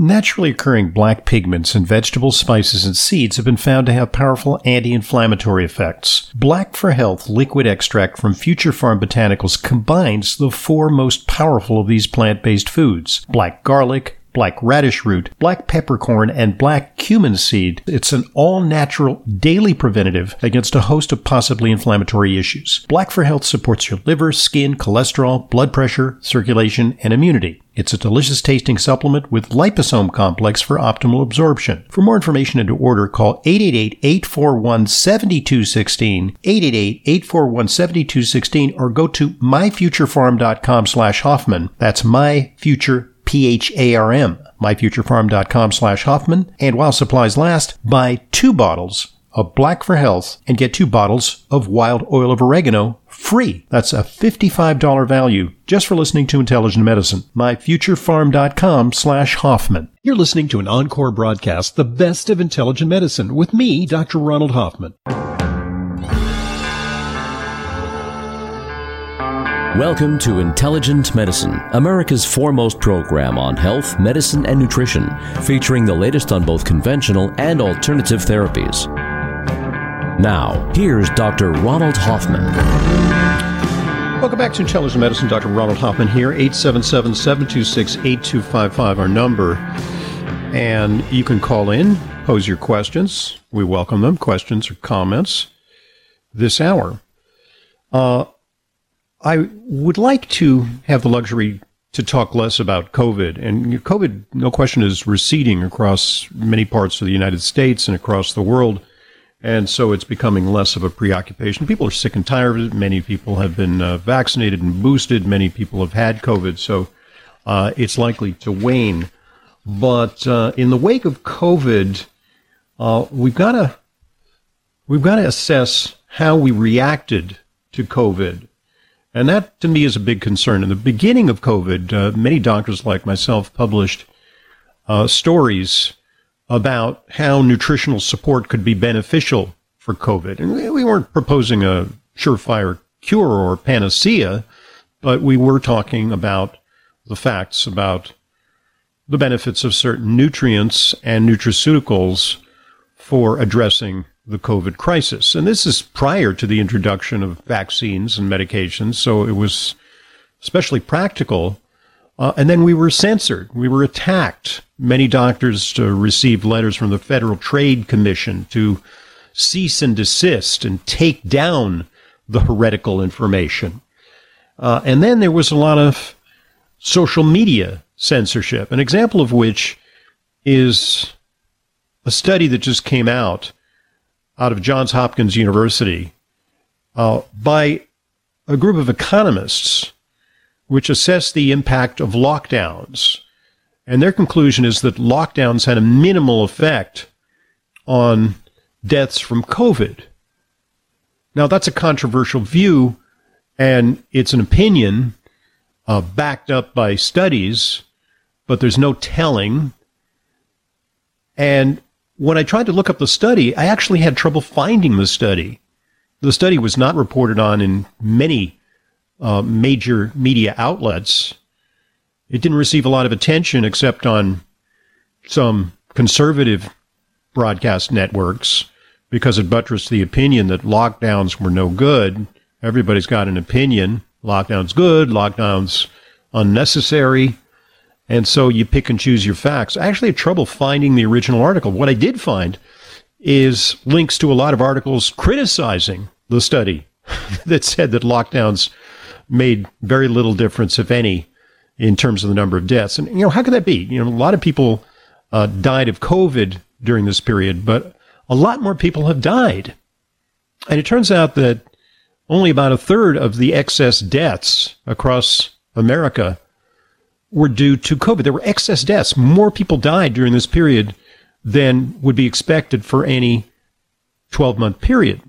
Naturally occurring black pigments in vegetables, spices, and seeds have been found to have powerful anti-inflammatory effects. Black for Health liquid extract from Future Pharm Botanicals combines the four most powerful of these plant-based foods. Black garlic, black radish root, black peppercorn, and black cumin seed. It's an all natural daily preventative against a host of possibly inflammatory issues. Black for Health supports your liver, skin, cholesterol, blood pressure, circulation, and immunity. It's a delicious tasting supplement with liposome complex for optimal absorption. For more information and to order, call 888-841-7216, 888-841-7216, or go to myfuturepharm.com slash Hoffman. That's myfuture P-H-A-R-M, myfuturepharm.com slash Hoffman. And while supplies last, buy two bottles of Black for Health and get two bottles of wild oil of oregano free. That's a $55 value just for listening to Intelligent Medicine. MyFuturePharm.com slash Hoffman. You're listening to an encore broadcast, The Best of Intelligent Medicine, with me, Dr. Ronald Hoffman. Welcome to Intelligent Medicine, America's foremost program on health, medicine, and nutrition, featuring the latest on both conventional and alternative therapies. Now, here's Dr. Ronald Hoffman. Welcome back to Intelligent Medicine. Dr. Ronald Hoffman here, 877 726 8255, our number. And you can call in, pose your questions. We welcome them, questions or comments this hour. Uh, I would like to have the luxury to talk less about COVID. And COVID, no question, is receding across many parts of the United States and across the world. And so it's becoming less of a preoccupation. People are sick and tired of it. Many people have been uh, vaccinated and boosted. Many people have had COVID. So uh, it's likely to wane. But uh, in the wake of COVID, uh, we've got to we've got to assess how we reacted to COVID and that to me is a big concern. In the beginning of COVID, uh, many doctors like myself published uh, stories about how nutritional support could be beneficial for COVID. And we weren't proposing a surefire cure or panacea, but we were talking about the facts about the benefits of certain nutrients and nutraceuticals for addressing the COVID crisis. And this is prior to the introduction of vaccines and medications, so it was especially practical. Uh, and then we were censored. We were attacked. Many doctors uh, received letters from the Federal Trade Commission to cease and desist and take down the heretical information. Uh, and then there was a lot of social media censorship, an example of which is a study that just came out out of Johns Hopkins University uh, by a group of economists which assessed the impact of lockdowns. And their conclusion is that lockdowns had a minimal effect on deaths from COVID. Now, that's a controversial view, and it's an opinion uh, backed up by studies, but there's no telling. And when I tried to look up the study, I actually had trouble finding the study. The study was not reported on in many uh, major media outlets. It didn't receive a lot of attention except on some conservative broadcast networks because it buttressed the opinion that lockdowns were no good. Everybody's got an opinion. Lockdown's good, lockdown's unnecessary. And so you pick and choose your facts. I actually had trouble finding the original article. What I did find is links to a lot of articles criticizing the study that said that lockdowns made very little difference, if any, in terms of the number of deaths. And, you know, how could that be? You know, a lot of people uh, died of COVID during this period, but a lot more people have died. And it turns out that only about a third of the excess deaths across America were due to COVID. There were excess deaths. More people died during this period than would be expected for any 12 month period.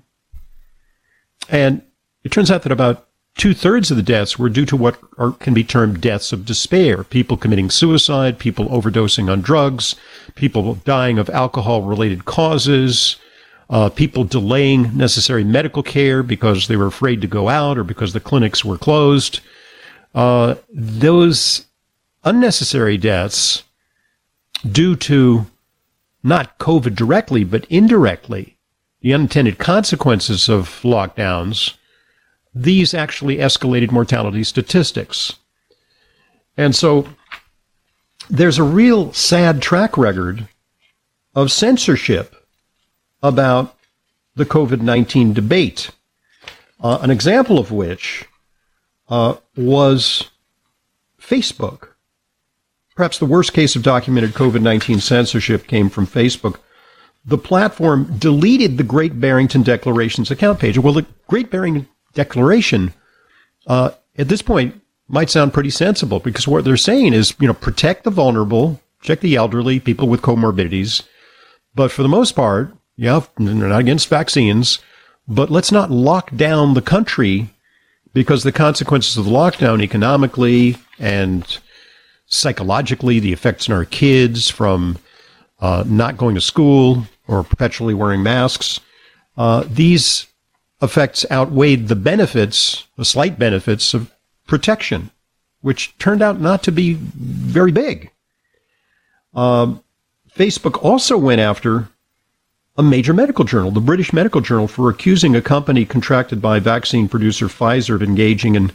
And it turns out that about two thirds of the deaths were due to what are, can be termed deaths of despair people committing suicide, people overdosing on drugs, people dying of alcohol related causes. Uh, people delaying necessary medical care because they were afraid to go out or because the clinics were closed. Uh, those unnecessary deaths due to not COVID directly, but indirectly, the unintended consequences of lockdowns, these actually escalated mortality statistics. And so there's a real sad track record of censorship about the COVID 19 debate. Uh, an example of which uh, was Facebook. Perhaps the worst case of documented COVID 19 censorship came from Facebook. The platform deleted the Great Barrington Declaration's account page. Well, the Great Barrington Declaration, uh, at this point, might sound pretty sensible because what they're saying is, you know, protect the vulnerable, protect the elderly, people with comorbidities. But for the most part, yeah, they're not against vaccines, but let's not lock down the country because the consequences of the lockdown economically and psychologically, the effects on our kids from uh, not going to school or perpetually wearing masks, uh, these effects outweighed the benefits, the slight benefits of protection, which turned out not to be very big. Um, Facebook also went after a major medical journal, the British Medical Journal, for accusing a company contracted by vaccine producer Pfizer of engaging in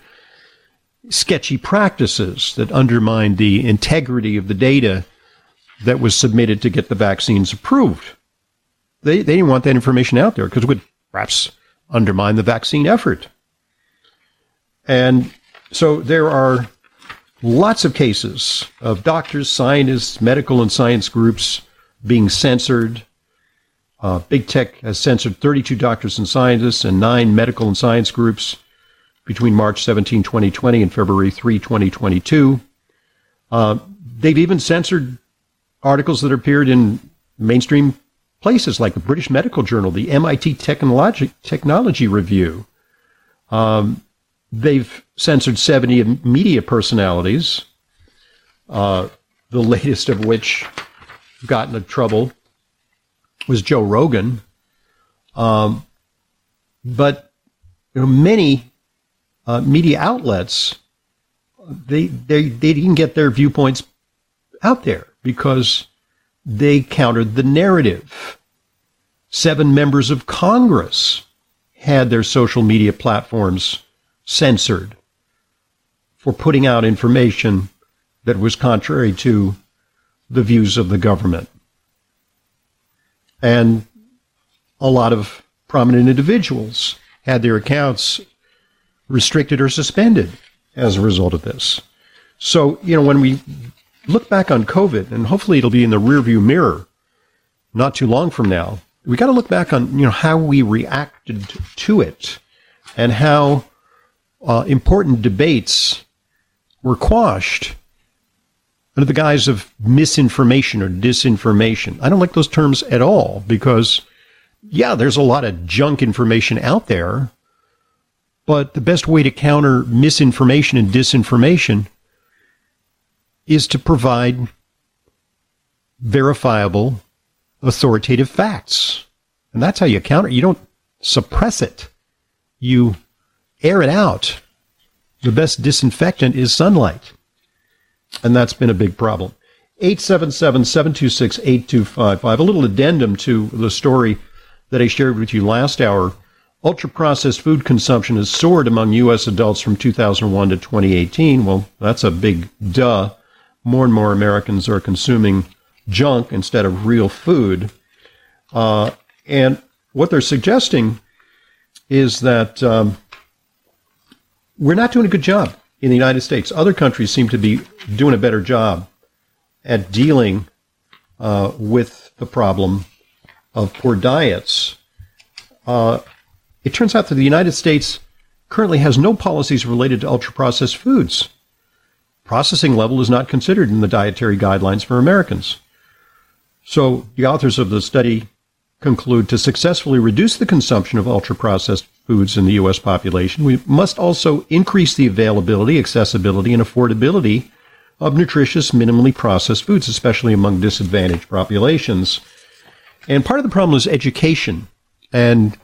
sketchy practices that undermined the integrity of the data that was submitted to get the vaccines approved. They, they didn't want that information out there because it would perhaps undermine the vaccine effort. And so there are lots of cases of doctors, scientists, medical and science groups being censored. Uh, Big Tech has censored 32 doctors and scientists and nine medical and science groups between March 17, 2020 and February 3, 2022. Uh, they've even censored articles that appeared in mainstream places like the British Medical Journal, the MIT Technology, Technology Review. Um, they've censored 70 media personalities, uh, the latest of which got into trouble was Joe Rogan. Um, but you know, many uh, media outlets, they, they, they didn't get their viewpoints out there because they countered the narrative. Seven members of Congress had their social media platforms censored for putting out information that was contrary to the views of the government. And a lot of prominent individuals had their accounts restricted or suspended as a result of this. So, you know, when we look back on COVID, and hopefully it'll be in the rearview mirror not too long from now, we got to look back on, you know, how we reacted to it and how uh, important debates were quashed under the guise of misinformation or disinformation. I don't like those terms at all because, yeah, there's a lot of junk information out there but the best way to counter misinformation and disinformation is to provide verifiable, authoritative facts. And that's how you counter. You don't suppress it. You air it out. The best disinfectant is sunlight. And that's been a big problem. 877-726-8255. A little addendum to the story that I shared with you last hour Ultra processed food consumption has soared among U.S. adults from 2001 to 2018. Well, that's a big duh. More and more Americans are consuming junk instead of real food. Uh, and what they're suggesting is that um, we're not doing a good job in the United States. Other countries seem to be doing a better job at dealing uh, with the problem of poor diets. Uh, it turns out that the United States currently has no policies related to ultra processed foods. Processing level is not considered in the dietary guidelines for Americans. So the authors of the study conclude to successfully reduce the consumption of ultra processed foods in the U.S. population, we must also increase the availability, accessibility, and affordability of nutritious, minimally processed foods, especially among disadvantaged populations. And part of the problem is education. And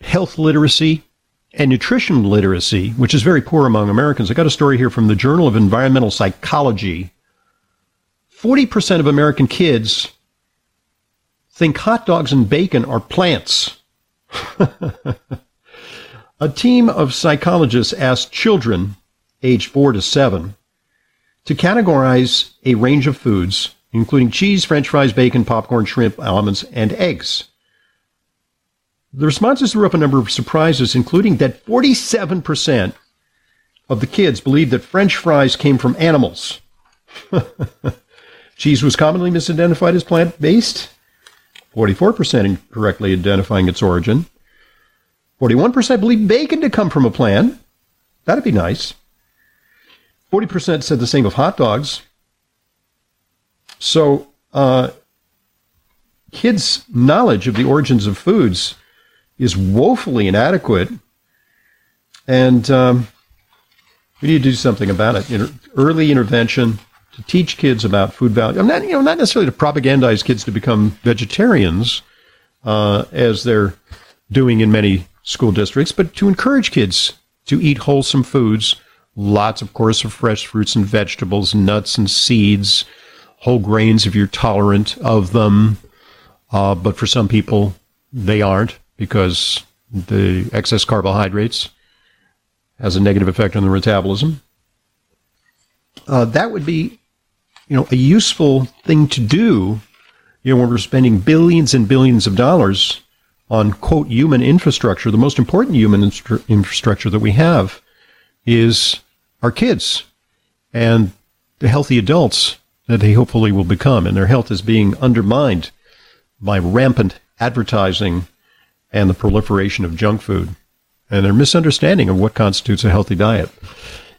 health literacy and nutrition literacy, which is very poor among Americans. I got a story here from the Journal of Environmental Psychology. 40% of American kids think hot dogs and bacon are plants. A team of psychologists asked children aged 4 to 7 to categorize a range of foods, including cheese, french fries, bacon, popcorn, shrimp, almonds, and eggs. The responses threw up a number of surprises, including that 47% of the kids believed that french fries came from animals. cheese was commonly misidentified as plant based, 44% incorrectly identifying its origin. 41% believe bacon to come from a plant. That'd be nice. 40% said the same of hot dogs. So, uh, kids' knowledge of the origins of foods is woefully inadequate. And um, we need to do something about it. Know, early intervention to teach kids about food value. I'm not, you know, not necessarily to propagandize kids to become vegetarians, uh, as they're doing in many school districts, but to encourage kids to eat wholesome foods. Lots, of course, of fresh fruits and vegetables, nuts and seeds, whole grains if you're tolerant of them. Uh, but for some people, they aren't because the excess carbohydrates has a negative effect on the metabolism. Uh, that would be, you know, a useful thing to do. You know, when we're spending billions and billions of dollars on quote human infrastructure, the most important human instru- infrastructure that we have is our kids and the healthy adults that they hopefully will become. And their health is being undermined by rampant advertising and the proliferation of junk food and their misunderstanding of what constitutes a healthy diet.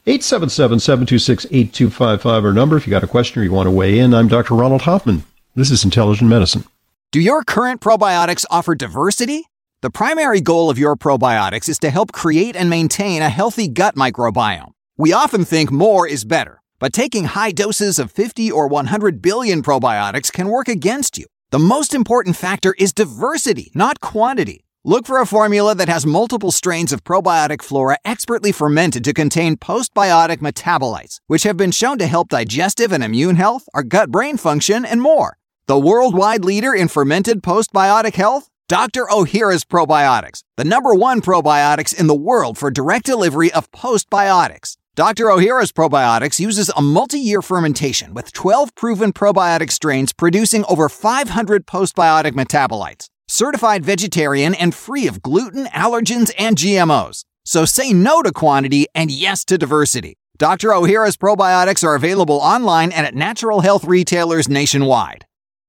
877-726-8255 our number if you got a question or you want to weigh in. I'm Dr. Ronald Hoffman. This is Intelligent Medicine. Do your current probiotics offer diversity? The primary goal of your probiotics is to help create and maintain a healthy gut microbiome. We often think more is better, but taking high doses of 50 or 100 billion probiotics can work against you. The most important factor is diversity, not quantity. Look for a formula that has multiple strains of probiotic flora expertly fermented to contain postbiotic metabolites, which have been shown to help digestive and immune health, our gut brain function, and more. The worldwide leader in fermented postbiotic health? Dr. Ohhira's Probiotics, the number one probiotics in the world for direct delivery of postbiotics. Dr. Ohhira's Probiotics uses a multi year fermentation with 12 proven probiotic strains producing over 500 postbiotic metabolites, certified vegetarian and free of gluten, allergens, and GMOs. So say no to quantity and yes to diversity. Dr. Ohhira's Probiotics are available online and at natural health retailers nationwide.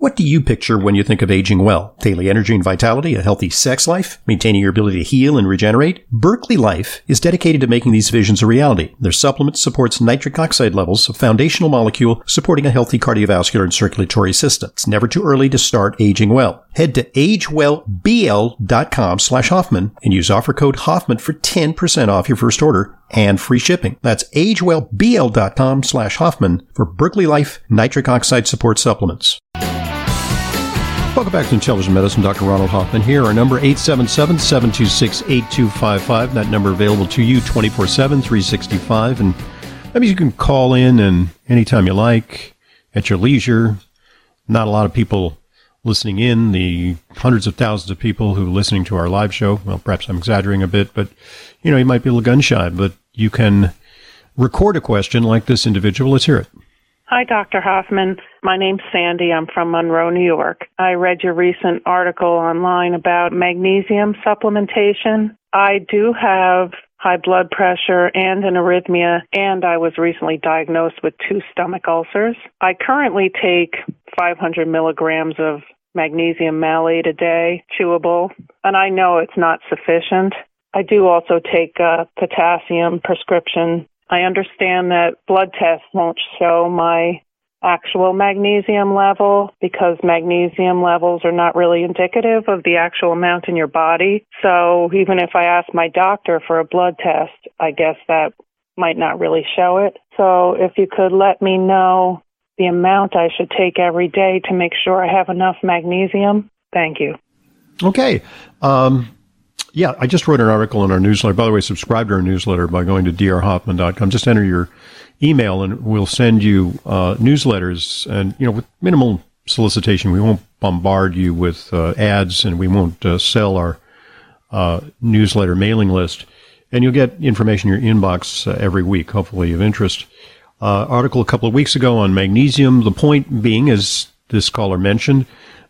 What do you picture when you think of aging well? Daily energy and vitality, a healthy sex life, maintaining your ability to heal and regenerate? Berkeley Life is dedicated to making these visions a reality. Their supplement supports nitric oxide levels, a foundational molecule supporting a healthy cardiovascular and circulatory system. It's never too early to start aging well. Head to agewellbl.com slash Hoffman and use offer code Hoffman for 10% off your first order and free shipping. That's agewellbl.com slash Hoffman for Berkeley Life nitric oxide support supplements. Welcome back to Intelligent Medicine. Dr. Ronald Hoffman here. Our number 877-726-8255. That number available to you 24-7, 365. And that means you can call in and anytime you like, at your leisure. Not a lot of people listening in, the hundreds of thousands of people who are listening to our live show. Well, perhaps I'm exaggerating a bit, but you know, you might be a little gun shy, but you can record a question like this individual. Let's hear it. Hi, Dr. Hoffman. My name's Sandy. I'm from Monroe, New York. I read your recent article online about magnesium supplementation. I do have high blood pressure and an arrhythmia, and I was recently diagnosed with two stomach ulcers. I currently take 500 milligrams of magnesium malate a day, chewable, and I know it's not sufficient. I do also take a potassium prescription I understand that blood tests won't show my actual magnesium level because magnesium levels are not really indicative of the actual amount in your body. So even if I ask my doctor for a blood test, I guess that might not really show it. So if you could let me know the amount I should take every day to make sure I have enough magnesium, thank you. Okay. Um, yeah, I just wrote an article in our newsletter. By the way, subscribe to our newsletter by going to drhoffman.com. Just enter your email and we'll send you uh, newsletters. And, you know, with minimal solicitation, we won't bombard you with uh, ads and we won't uh, sell our uh, newsletter mailing list. And you'll get information in your inbox uh, every week, hopefully of interest. Uh, article a couple of weeks ago on magnesium. The point being, as this caller mentioned,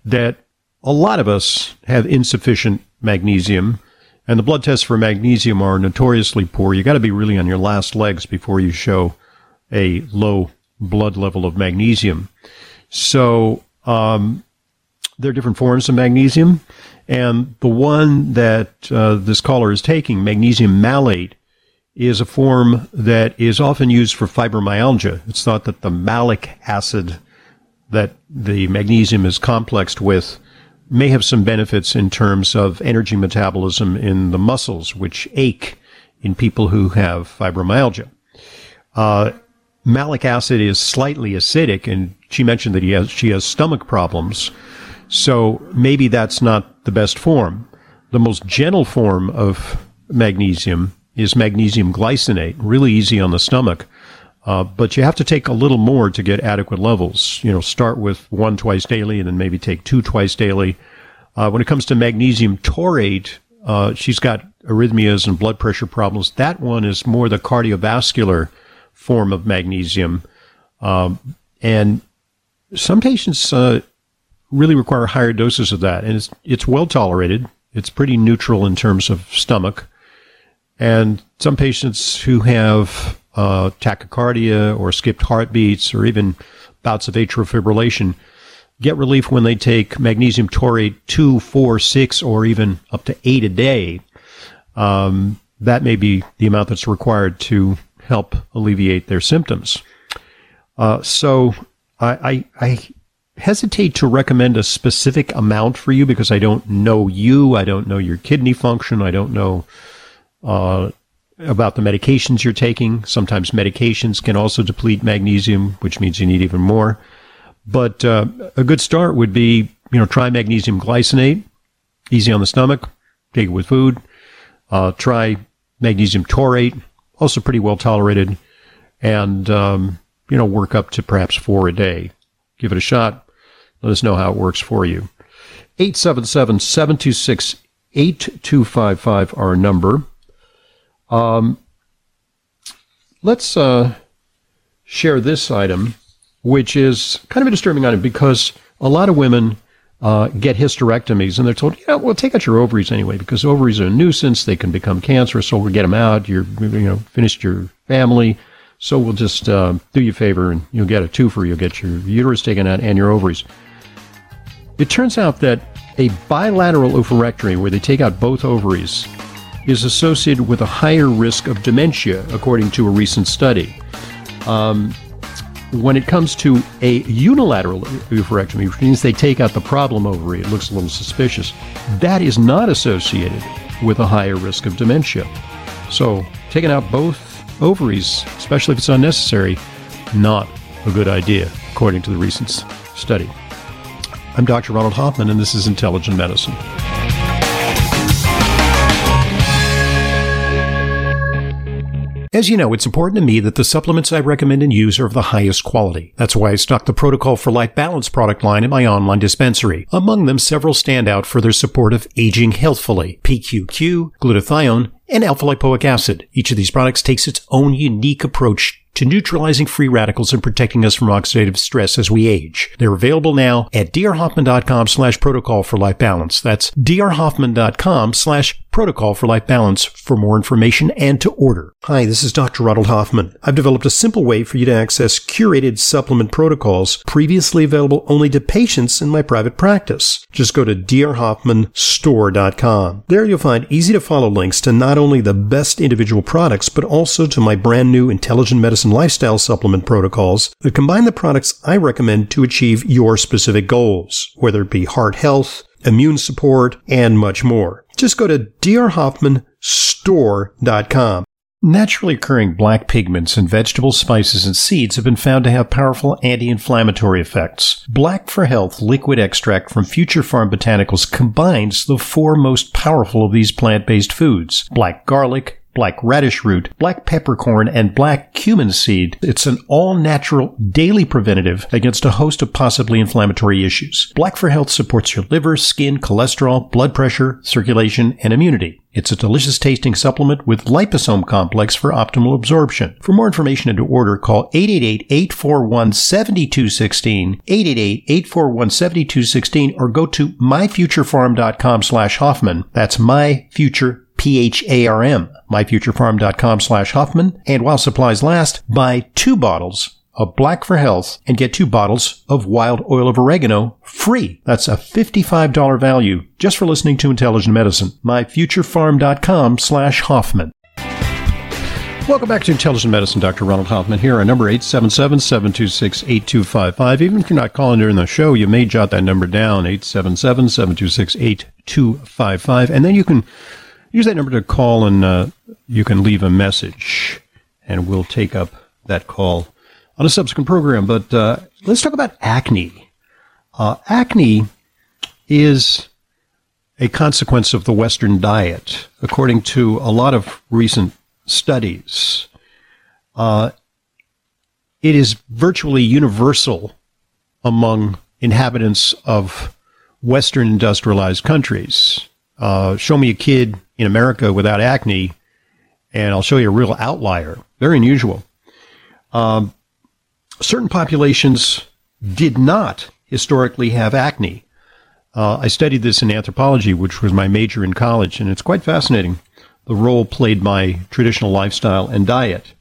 that a lot of us have insufficient magnesium and the blood tests for magnesium are notoriously poor. You got to be really on your last legs before you show a low blood level of magnesium. So, um, there are different forms of magnesium. And the one that uh, this caller is taking, magnesium malate, is a form that is often used for fibromyalgia. It's thought that the malic acid that the magnesium is complexed with may have some benefits in terms of energy metabolism in the muscles, which ache in people who have fibromyalgia. Uh, malic acid is slightly acidic, and she mentioned that has she has stomach problems, so maybe that's not the best form. The most gentle form of magnesium is magnesium glycinate, really easy on the stomach. Uh, but you have to take a little more to get adequate levels. You know, start with one twice daily and then maybe take two twice daily. Uh, when it comes to magnesium taurate, uh, she's got arrhythmias and blood pressure problems. That one is more the cardiovascular form of magnesium. Um, and some patients uh, really require higher doses of that. And it's, it's well tolerated. It's pretty neutral in terms of stomach. And some patients who have uh, tachycardia or skipped heartbeats or even bouts of atrial fibrillation get relief when they take magnesium taurate 2, 4, 6, or even up to 8 a day. Um, that may be the amount that's required to help alleviate their symptoms. Uh, so I, I, I, hesitate to recommend a specific amount for you because I don't know you. I don't know your kidney function. I don't know uh, about the medications you're taking. Sometimes medications can also deplete magnesium, which means you need even more. But uh, a good start would be, you know, try magnesium glycinate, easy on the stomach, take it with food. Uh, try magnesium taurate, also pretty well tolerated, and um, you know, work up to perhaps four a day. Give it a shot. Let us know how it works for you. 877 726 8255 our number. Um, let's uh, share this item, which is kind of a disturbing item because a lot of women uh, get hysterectomies and they're told, yeah, well, take out your ovaries anyway because ovaries are a nuisance. They can become cancerous, so we'll get them out. You're, you know, finished your family. So we'll just uh, do you a favor and you'll get a twofer. You'll get your uterus taken out and your ovaries. It turns out that a bilateral oophorectomy, where they take out both ovaries, is associated with a higher risk of dementia, according to a recent study. Um, when it comes to a unilateral oophorectomy, which means they take out the problem ovary, it looks a little suspicious, that is not associated with a higher risk of dementia. So, taking out both ovaries, especially if it's unnecessary, not a good idea, according to the recent study. I'm Dr. Ronald Hoffman, and this is Intelligent Medicine. As you know, it's important to me that the supplements I recommend and use are of the highest quality. That's why I stock the Protocol for Life Balance product line in my online dispensary. Among them, several stand out for their support of aging healthfully. PQQ, glutathione, and alpha lipoic acid. Each of these products takes its own unique approach to neutralizing free radicals and protecting us from oxidative stress as we age. They're available now at drhoffman.com slash protocol for life balance. That's drhoffman.com slash protocol for life balance for more information and to order. Hi, this is Dr. Ronald Hoffman. I've developed a simple way for you to access curated supplement protocols previously available only to patients in my private practice. Just go to drhoffmanstore.com. There you'll find easy to follow links to not only the best individual products, but also to my brand new intelligent medicine medicine lifestyle supplement protocols that combine the products I recommend to achieve your specific goals, whether it be heart health, immune support, and much more. Just go to drhoffmanstore.com. Naturally occurring black pigments in vegetables, spices, and seeds have been found to have powerful anti-inflammatory effects. Black for Health liquid extract from Future Pharm Botanicals combines the four most powerful of these plant-based foods. Black garlic, black radish root, black peppercorn, and black cumin seed. It's an all natural daily preventative against a host of possibly inflammatory issues. Black for Health supports your liver, skin, cholesterol, blood pressure, circulation, and immunity. It's a delicious tasting supplement with liposome complex for optimal absorption. For more information and to order, call 888-841-7216, 888-841-7216, or go to myfuturepharm.com slash Hoffman. That's myfuture P-H-A-R-M, myfuturepharm.com slash Hoffman. And while supplies last, buy two bottles of Black for Health and get two bottles of wild oil of oregano free. That's a $55 value just for listening to Intelligent Medicine. myfuturepharm.com slash Hoffman. Welcome back to Intelligent Medicine. Dr. Ronald Hoffman here. Our number 877-726-8255. Even if you're not calling during the show, you may jot that number down, 877-726-8255. And then you can use that number to call and uh, you can leave a message and we'll take up that call on a subsequent program. But uh, let's talk about acne. Uh, acne is a consequence of the Western diet, according to a lot of recent studies. Uh, it is virtually universal among inhabitants of Western industrialized countries. Uh, show me a kid in America without acne, and I'll show you a real outlier. Very unusual. Um, certain populations did not historically have acne. Uh, I studied this in anthropology, which was my major in college, and it's quite fascinating the role played by traditional lifestyle and diet.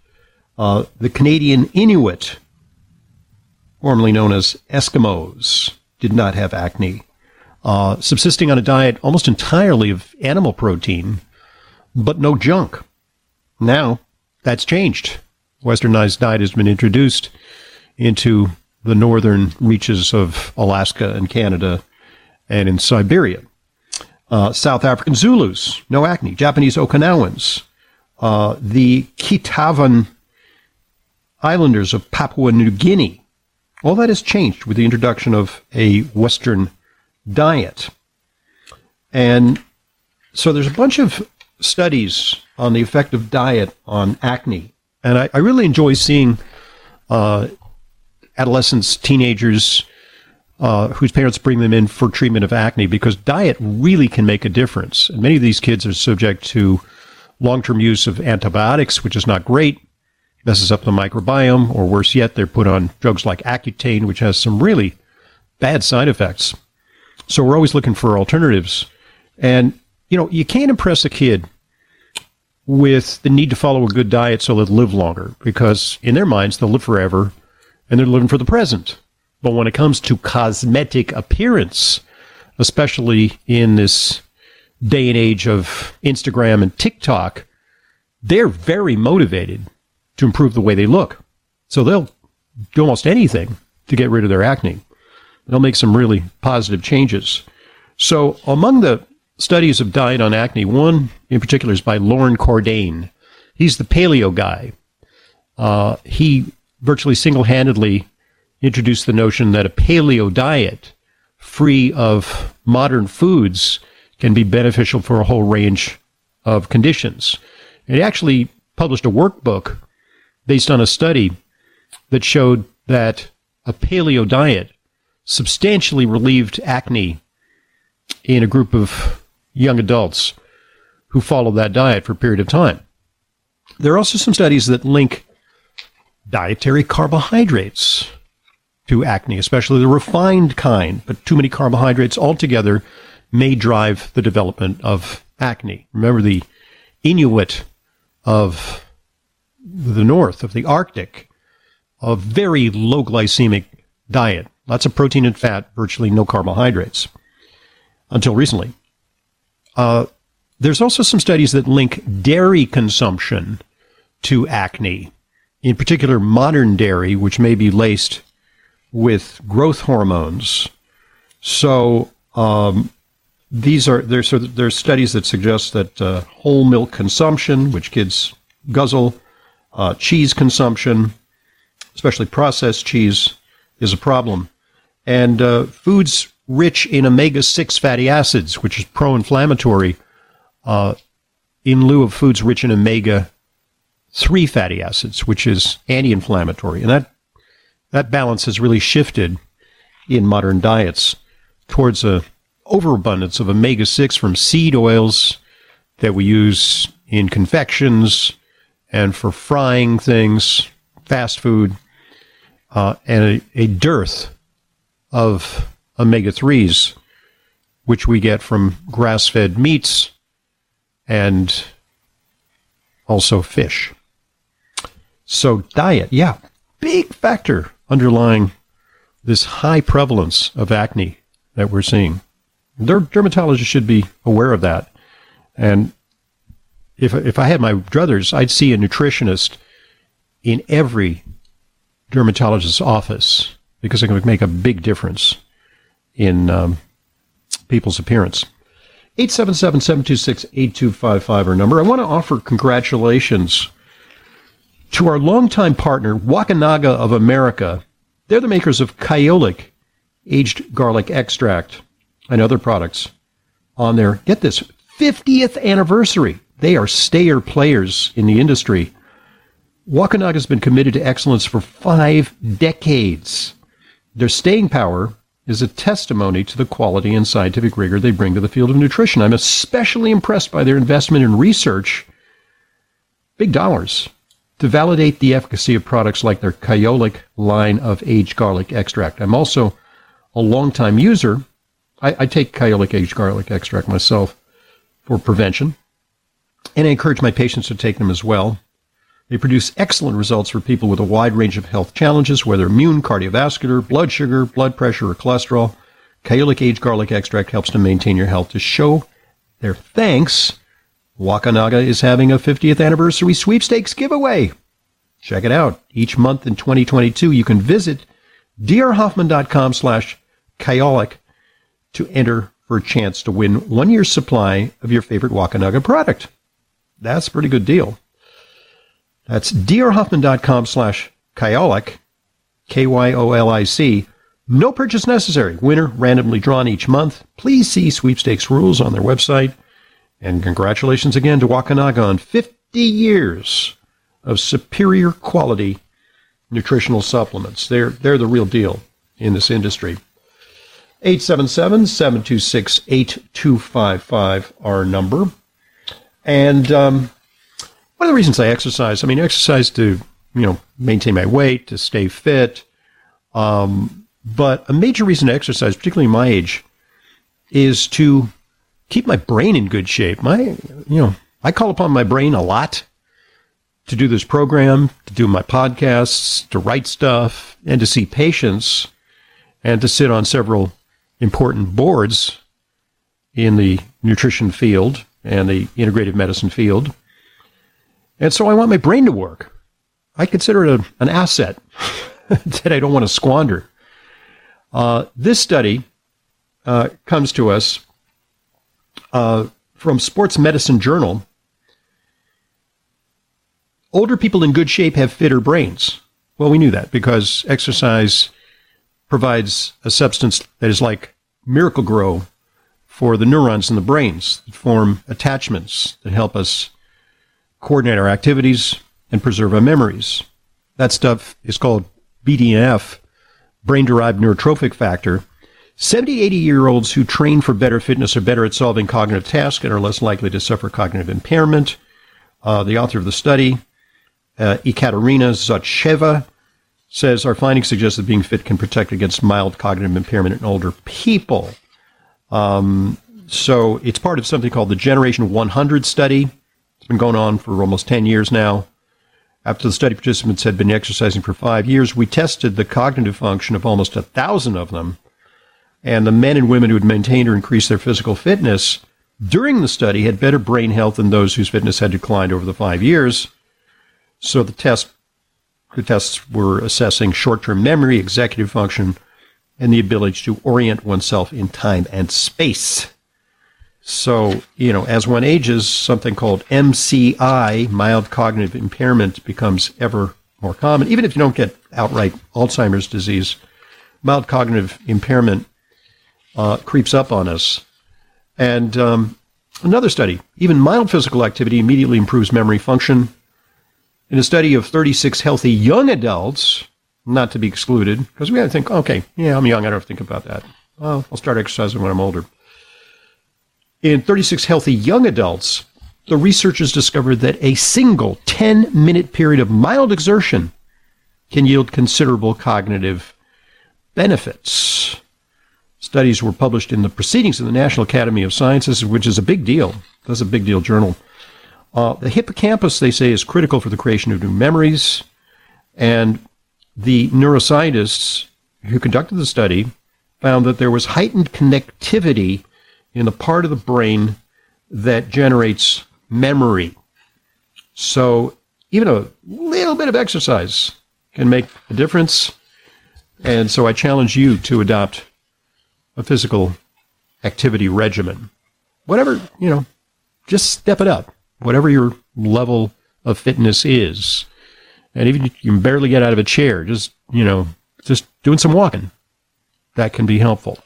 Uh, the Canadian Inuit, formerly known as Eskimos, did not have acne uh, subsisting on a diet almost entirely of animal protein, but no junk. Now, that's changed. Westernized diet has been introduced into the northern reaches of Alaska and Canada and in Siberia. Uh, South African Zulus, no acne. Japanese Okinawans. Uh, the Kitavan Islanders of Papua New Guinea. All that has changed with the introduction of a Western diet. And so there's a bunch of studies on the effect of diet on acne. And I, I really enjoy seeing uh, adolescents, teenagers, uh, whose parents bring them in for treatment of acne because diet really can make a difference. And many of these kids are subject to long term use of antibiotics, which is not great, messes up the microbiome, or worse yet, they're put on drugs like Accutane, which has some really bad side effects. So we're always looking for alternatives. And, you know, you can't impress a kid with the need to follow a good diet so they'll live longer because in their minds they'll live forever and they're living for the present. But when it comes to cosmetic appearance, especially in this day and age of Instagram and TikTok, they're very motivated to improve the way they look. So they'll do almost anything to get rid of their acne. They'll make some really positive changes. So, among the studies of diet on acne, one in particular is by Loren Cordain. He's the paleo guy. Uh, he virtually single handedly introduced the notion that a paleo diet free of modern foods can be beneficial for a whole range of conditions. And he actually published a workbook based on a study that showed that a paleo diet substantially relieved acne in a group of young adults who followed that diet for a period of time. There are also some studies that link dietary carbohydrates to acne, especially the refined kind, but too many carbohydrates altogether may drive the development of acne. Remember the Inuit of the north, of the Arctic, a very low glycemic diet. Lots of protein and fat, virtually no carbohydrates until recently. Uh, there's also some studies that link dairy consumption to acne in particular modern dairy, which may be laced with growth hormones. So um, these are there's there's studies that suggest that uh, whole milk consumption, which kids guzzle, uh, cheese consumption, especially processed cheese, is a problem, and uh, foods rich in omega six fatty acids, which is pro-inflammatory, uh, in lieu of foods rich in omega three fatty acids, which is anti-inflammatory, and that that balance has really shifted in modern diets towards a overabundance of omega 6 from seed oils that we use in confections and for frying things, fast food, uh, and a, a dearth of omega 3s, which we get from grass fed meats and also fish. So, diet, yeah, big factor underlying this high prevalence of acne that we're seeing. Their dermatologists should be aware of that. And if if I had my druthers, I'd see a nutritionist in every dermatologist's office because it can make a big difference in um, people's appearance. 877-726-8255 our number. I want to offer congratulations to our longtime partner, Wakunaga of America. They're the makers of Kyolic aged garlic extract and other products on their, get this, 50th anniversary. They are stayer players in the industry. Wakunaga has been committed to excellence for five decades. Their staying power is a testimony to the quality and scientific rigor they bring to the field of nutrition. I'm especially impressed by their investment in research, big dollars, to validate the efficacy of products like their Kyolic line of aged garlic extract. I'm also a longtime user I, I take Kyolic aged garlic extract myself for prevention, and I encourage my patients to take them as well. They produce excellent results for people with a wide range of health challenges, whether immune, cardiovascular, blood sugar, blood pressure, or cholesterol. Kyolic aged garlic extract helps to maintain your health. To show their thanks, Wakunaga is having a 50th anniversary sweepstakes giveaway. Check it out. Each month in 2022, you can visit drhoffman.com slash kyolic to enter for a chance to win one year's supply of your favorite Wakunaga product. That's a pretty good deal. That's drhoffman.com slash kyolic, K-Y-O-L-I-C. No purchase necessary. Winner randomly drawn each month. Please see sweepstakes rules on their website. And congratulations again to Wakunaga on 50 years of superior quality nutritional supplements. They're, they're the real deal in this industry. 877-726-8255, our number. And um, one of the reasons I exercise, I mean, exercise to, you know, maintain my weight, to stay fit. Um, but a major reason to exercise, particularly my age, is to keep my brain in good shape. My, you know, I call upon my brain a lot to do this program, to do my podcasts, to write stuff, and to see patients, and to sit on several important boards in the nutrition field and the integrative medicine field. And so I want my brain to work. I consider it a, an asset that I don't want to squander. Uh, this study uh, comes to us uh, from Sports Medicine Journal. Older people in good shape have fitter brains. Well, we knew that because exercise provides a substance that is like miracle grow for the neurons in the brains that form attachments that help us coordinate our activities and preserve our memories. That stuff is called BDNF, brain derived neurotrophic factor. 70, 80 year olds who train for better fitness are better at solving cognitive tasks and are less likely to suffer cognitive impairment. Uh, the author of the study, uh, Ekaterina Zotcheva, says our findings suggest that being fit can protect against mild cognitive impairment in older people. Um, so it's part of something called the Generation 100 study. It's been going on for almost 10 years now. After the study participants had been exercising for five years, we tested the cognitive function of almost a thousand of them. And the men and women who had maintained or increased their physical fitness during the study had better brain health than those whose fitness had declined over the five years. So the test The tests were assessing short term memory, executive function, and the ability to orient oneself in time and space. So, you know, as one ages, something called MCI, mild cognitive impairment, becomes ever more common. Even if you don't get outright Alzheimer's disease, mild cognitive impairment uh, creeps up on us. And um, another study, even mild physical activity immediately improves memory function, in a study of 36 healthy young adults, not to be excluded, because we got to think, okay, yeah, I'm young, I don't have to think about that. Well, I'll start exercising when I'm older. In 36 healthy young adults, the researchers discovered that a single 10 minute period of mild exertion can yield considerable cognitive benefits. Studies were published in the Proceedings of the National Academy of Sciences, which is a big deal. That's a big deal journal. Uh, the hippocampus, they say, is critical for the creation of new memories. And the neuroscientists who conducted the study found that there was heightened connectivity in the part of the brain that generates memory. So even a little bit of exercise can make a difference. And so I challenge you to adopt a physical activity regimen. Whatever, you know, just step it up whatever your level of fitness is. And even if you can barely get out of a chair, just, you know, just doing some walking, that can be helpful.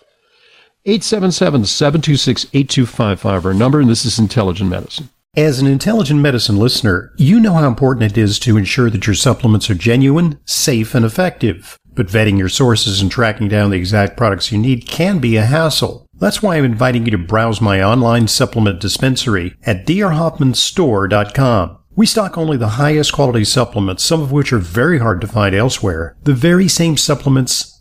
877 726 8255, our number, and this is Intelligent Medicine. As an intelligent medicine listener, you know how important it is to ensure that your supplements are genuine, safe, and effective. But vetting your sources and tracking down the exact products you need can be a hassle. That's why I'm inviting you to browse my online supplement dispensary at drhoffmanstore.com. We stock only the highest quality supplements, some of which are very hard to find elsewhere. The very same supplements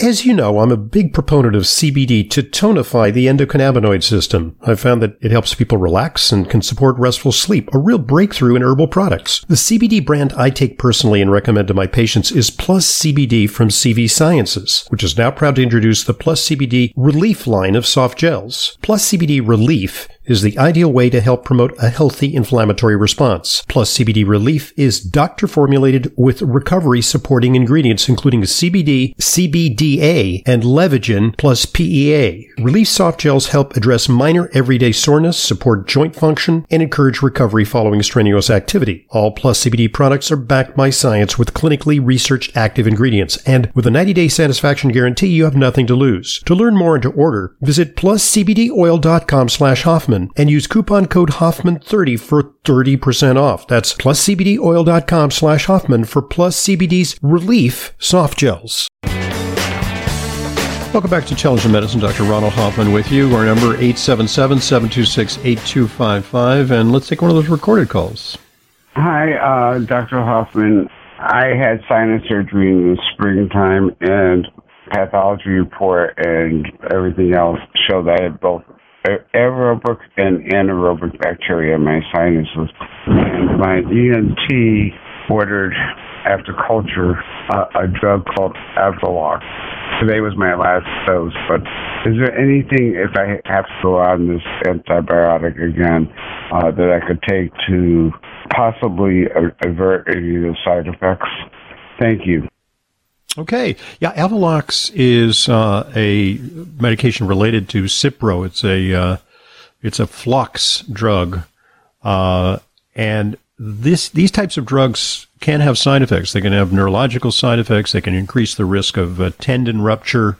As you know, I'm a big proponent of CBD to tonify the endocannabinoid system. I've found that it helps people relax and can support restful sleep, a real breakthrough in herbal products. The CBD brand I take personally and recommend to my patients is Plus CBD from CV Sciences, which is now proud to introduce the Plus CBD Relief line of soft gels. Plus CBD Relief is the ideal way to help promote a healthy inflammatory response. Plus CBD Relief is doctor formulated with recovery supporting ingredients including CBD, CBDA, and Levagen plus PEA. Relief soft gels help address minor everyday soreness, support joint function, and encourage recovery following strenuous activity. All Plus CBD products are backed by science with clinically researched active ingredients, and with a 90-day satisfaction guarantee, you have nothing to lose. To learn more and to order, visit pluscbdoil.com slash Hoffman Hoffman and use coupon code Hoffman30 for 30% off. That's pluscbdoil.com slash Hoffman for Plus CBD's Relief Soft Gels. Welcome back to Intelligent Medicine. Dr. Ronald Hoffman with you. Our number 877-726-8255. And let's take one of those recorded calls. Hi, uh, Dr. Hoffman. I had sinus surgery in the springtime and pathology report and everything else show that I had both aerobic and anaerobic bacteria in my sinuses. And my ENT ordered after culture uh, a drug called Avelox. Today was my last dose, but is there anything, if I have to go on this antibiotic again, uh, that I could take to possibly avert any of the side effects? Thank you. Okay. Yeah, Avelox is uh, a medication related to Cipro. It's a uh, it's a flox drug, uh, and this these types of drugs can have side effects. They can have neurological side effects. They can increase the risk of uh, tendon rupture,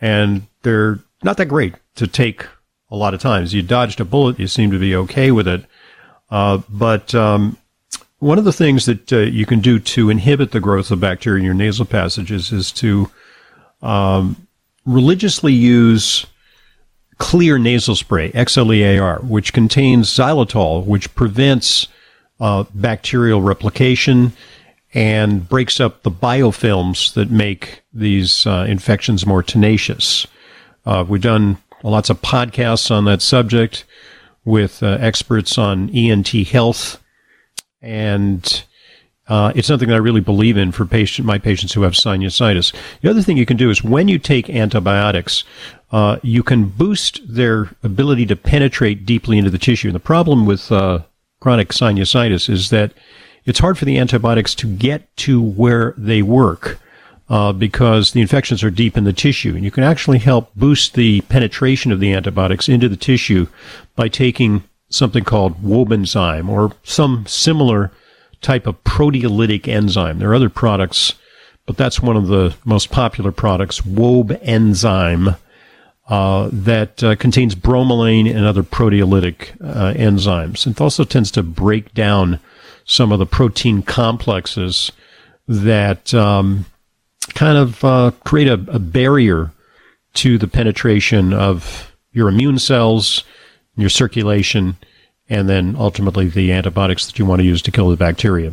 and they're not that great to take a lot of times. You dodged a bullet. You seem to be okay with it, uh, but um, one of the things that uh, you can do to inhibit the growth of bacteria in your nasal passages is to um, religiously use Xlear nasal spray, XLEAR, which contains xylitol, which prevents uh, bacterial replication and breaks up the biofilms that make these uh, infections more tenacious. Uh, we've done lots of podcasts on that subject with uh, experts on ENT health, and uh, it's something that I really believe in for patient my patients who have sinusitis. The other thing you can do is when you take antibiotics, uh, you can boost their ability to penetrate deeply into the tissue. And the problem with uh, chronic sinusitis is that it's hard for the antibiotics to get to where they work. Uh, because the infections are deep in the tissue. And you can actually help boost the penetration of the antibiotics into the tissue by taking something called Wobenzym or some similar type of proteolytic enzyme. There are other products, but that's one of the most popular products, Wobenzym, uh, that uh, contains bromelain and other proteolytic uh, enzymes. It also tends to break down some of the protein complexes that um, kind of uh, create a, a barrier to the penetration of your immune cells, your circulation, and then ultimately the antibiotics that you want to use to kill the bacteria.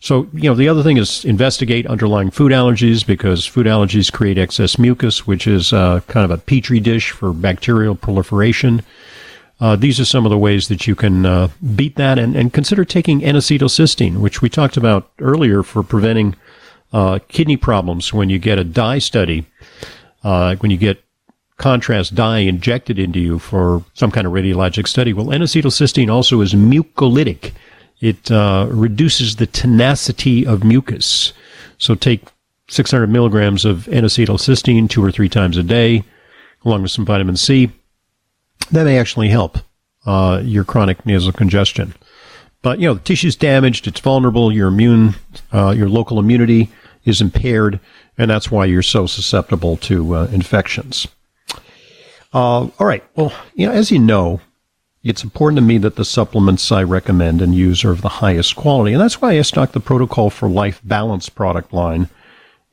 So, you know, the other thing is investigate underlying food allergies because food allergies create excess mucus, which is uh, kind of a petri dish for bacterial proliferation. Uh, these are some of the ways that you can uh, beat that and, and consider taking N-acetylcysteine, which we talked about earlier for preventing uh, kidney problems when you get a dye study, uh, when you get contrast dye injected into you for some kind of radiologic study. Well, N-acetylcysteine also is mucolytic. It uh, reduces the tenacity of mucus. So take 600 milligrams of N-acetylcysteine two or three times a day, along with some vitamin C. That may actually help uh, your chronic nasal congestion. But you know, the tissue's damaged; it's vulnerable. Your immune, uh, your local immunity is impaired, and that's why you're so susceptible to uh, infections. Uh, all right. Well, you know, as you know, it's important to me that the supplements I recommend and use are of the highest quality, and that's why I stock the Protocol for Life Balance product line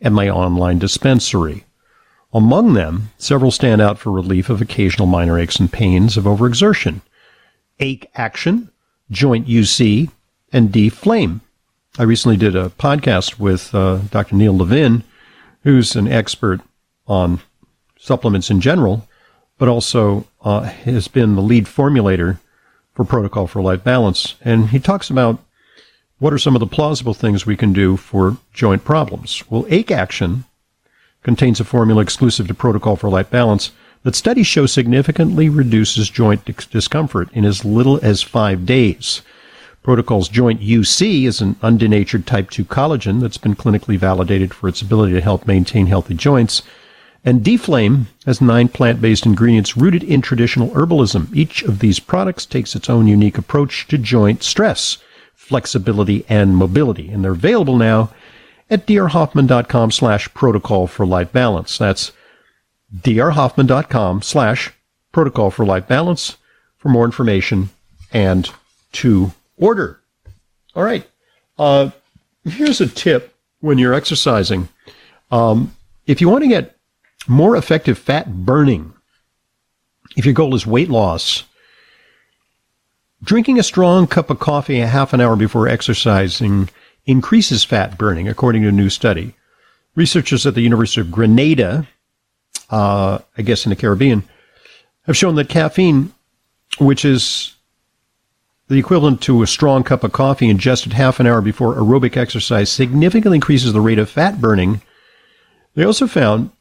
at my online dispensary. Among them, several stand out for relief of occasional minor aches and pains of overexertion. Ache Action, Joint UC, and D-Flame. I recently did a podcast with uh, Dr. Neil Levin, who's an expert on supplements in general, but also uh, has been the lead formulator for Protocol for Life Balance. And he talks about what are some of the plausible things we can do for joint problems. Well, Ache Action contains a formula exclusive to Protocol for Life Balance that studies show significantly reduces joint discomfort in as little as five days. Protocol's joint UC is an undenatured type 2 collagen that's been clinically validated for its ability to help maintain healthy joints. And D-Flame has nine plant-based ingredients rooted in traditional herbalism. Each of these products takes its own unique approach to joint stress, flexibility, and mobility. And they're available now at drhoffman.com slash protocol for life balance. That's drhoffman.com slash protocol for life balance for more information and to order. All right. Uh, here's a tip when you're exercising. Um, if you want to get more effective fat burning, if your goal is weight loss, drinking a strong cup of coffee a half an hour before exercising increases fat burning, according to a new study. Researchers at the University of Grenada uh, I guess in the Caribbean, have shown that caffeine, which is the equivalent to a strong cup of coffee ingested half an hour before aerobic exercise, significantly increases the rate of fat burning. They also found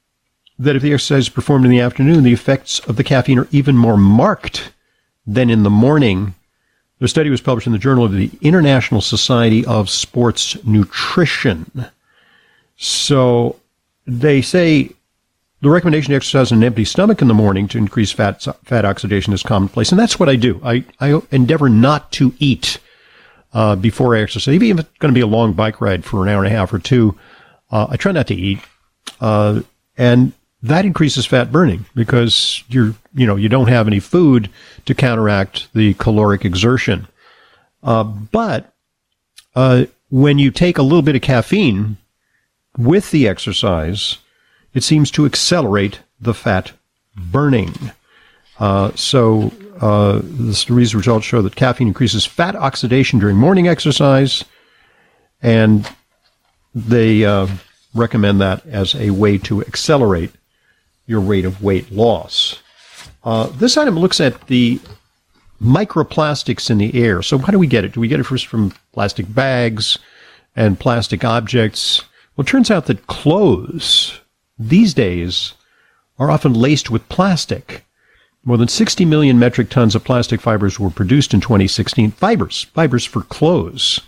that if the exercise is performed in the afternoon, the effects of the caffeine are even more marked than in the morning. The study was published in the Journal of the International Society of Sports Nutrition. So they say the recommendation to exercise on an empty stomach in the morning to increase fat fat oxidation is commonplace, and that's what I do. I, I endeavor not to eat uh, before I exercise, even if it's going to be a long bike ride for an hour and a half or two. Uh, I try not to eat, uh, and that increases fat burning because you're you know you don't have any food to counteract the caloric exertion. Uh, but uh, when you take a little bit of caffeine with the exercise it seems to accelerate the fat burning. Uh, so uh, this research also show that caffeine increases fat oxidation during morning exercise, and they uh, recommend that as a way to accelerate your rate of weight loss. Uh, this item looks at the microplastics in the air. So how do we get it? Do we get it first from plastic bags and plastic objects? Well, it turns out that clothes these days are often laced with plastic. More than 60 million metric tons of plastic fibers were produced in 2016. Fibers, fibers for clothes.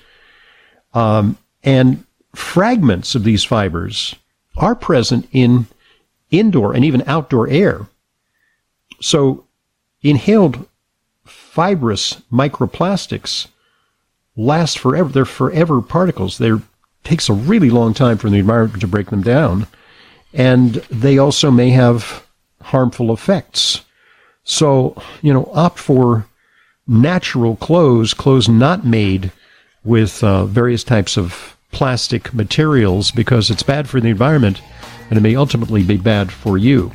Um, and fragments of these fibers are present in indoor and even outdoor air. So inhaled fibrous microplastics last forever. They're forever particles. They takes a really long time for the environment to break them down. And they also may have harmful effects. So, you know, opt for natural clothes, clothes not made with uh, various types of plastic materials because it's bad for the environment and it may ultimately be bad for you.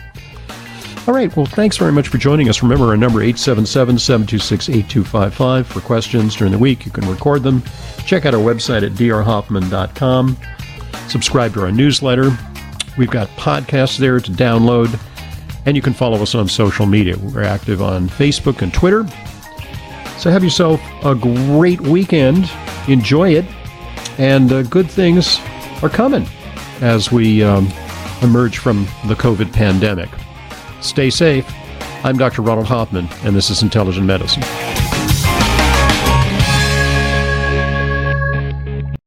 All right, well, thanks very much for joining us. Remember our number 877-726-8255 for questions during the week. You can record them. Check out our website at drhoffman.com. Subscribe to our newsletter. We've got podcasts there to download. And you can follow us on social media. We're active on Facebook and Twitter. So have yourself a great weekend. Enjoy it. And uh, good things are coming as we um, emerge from the COVID pandemic. Stay safe. I'm Dr. Ronald Hoffman, and this is Intelligent Medicine.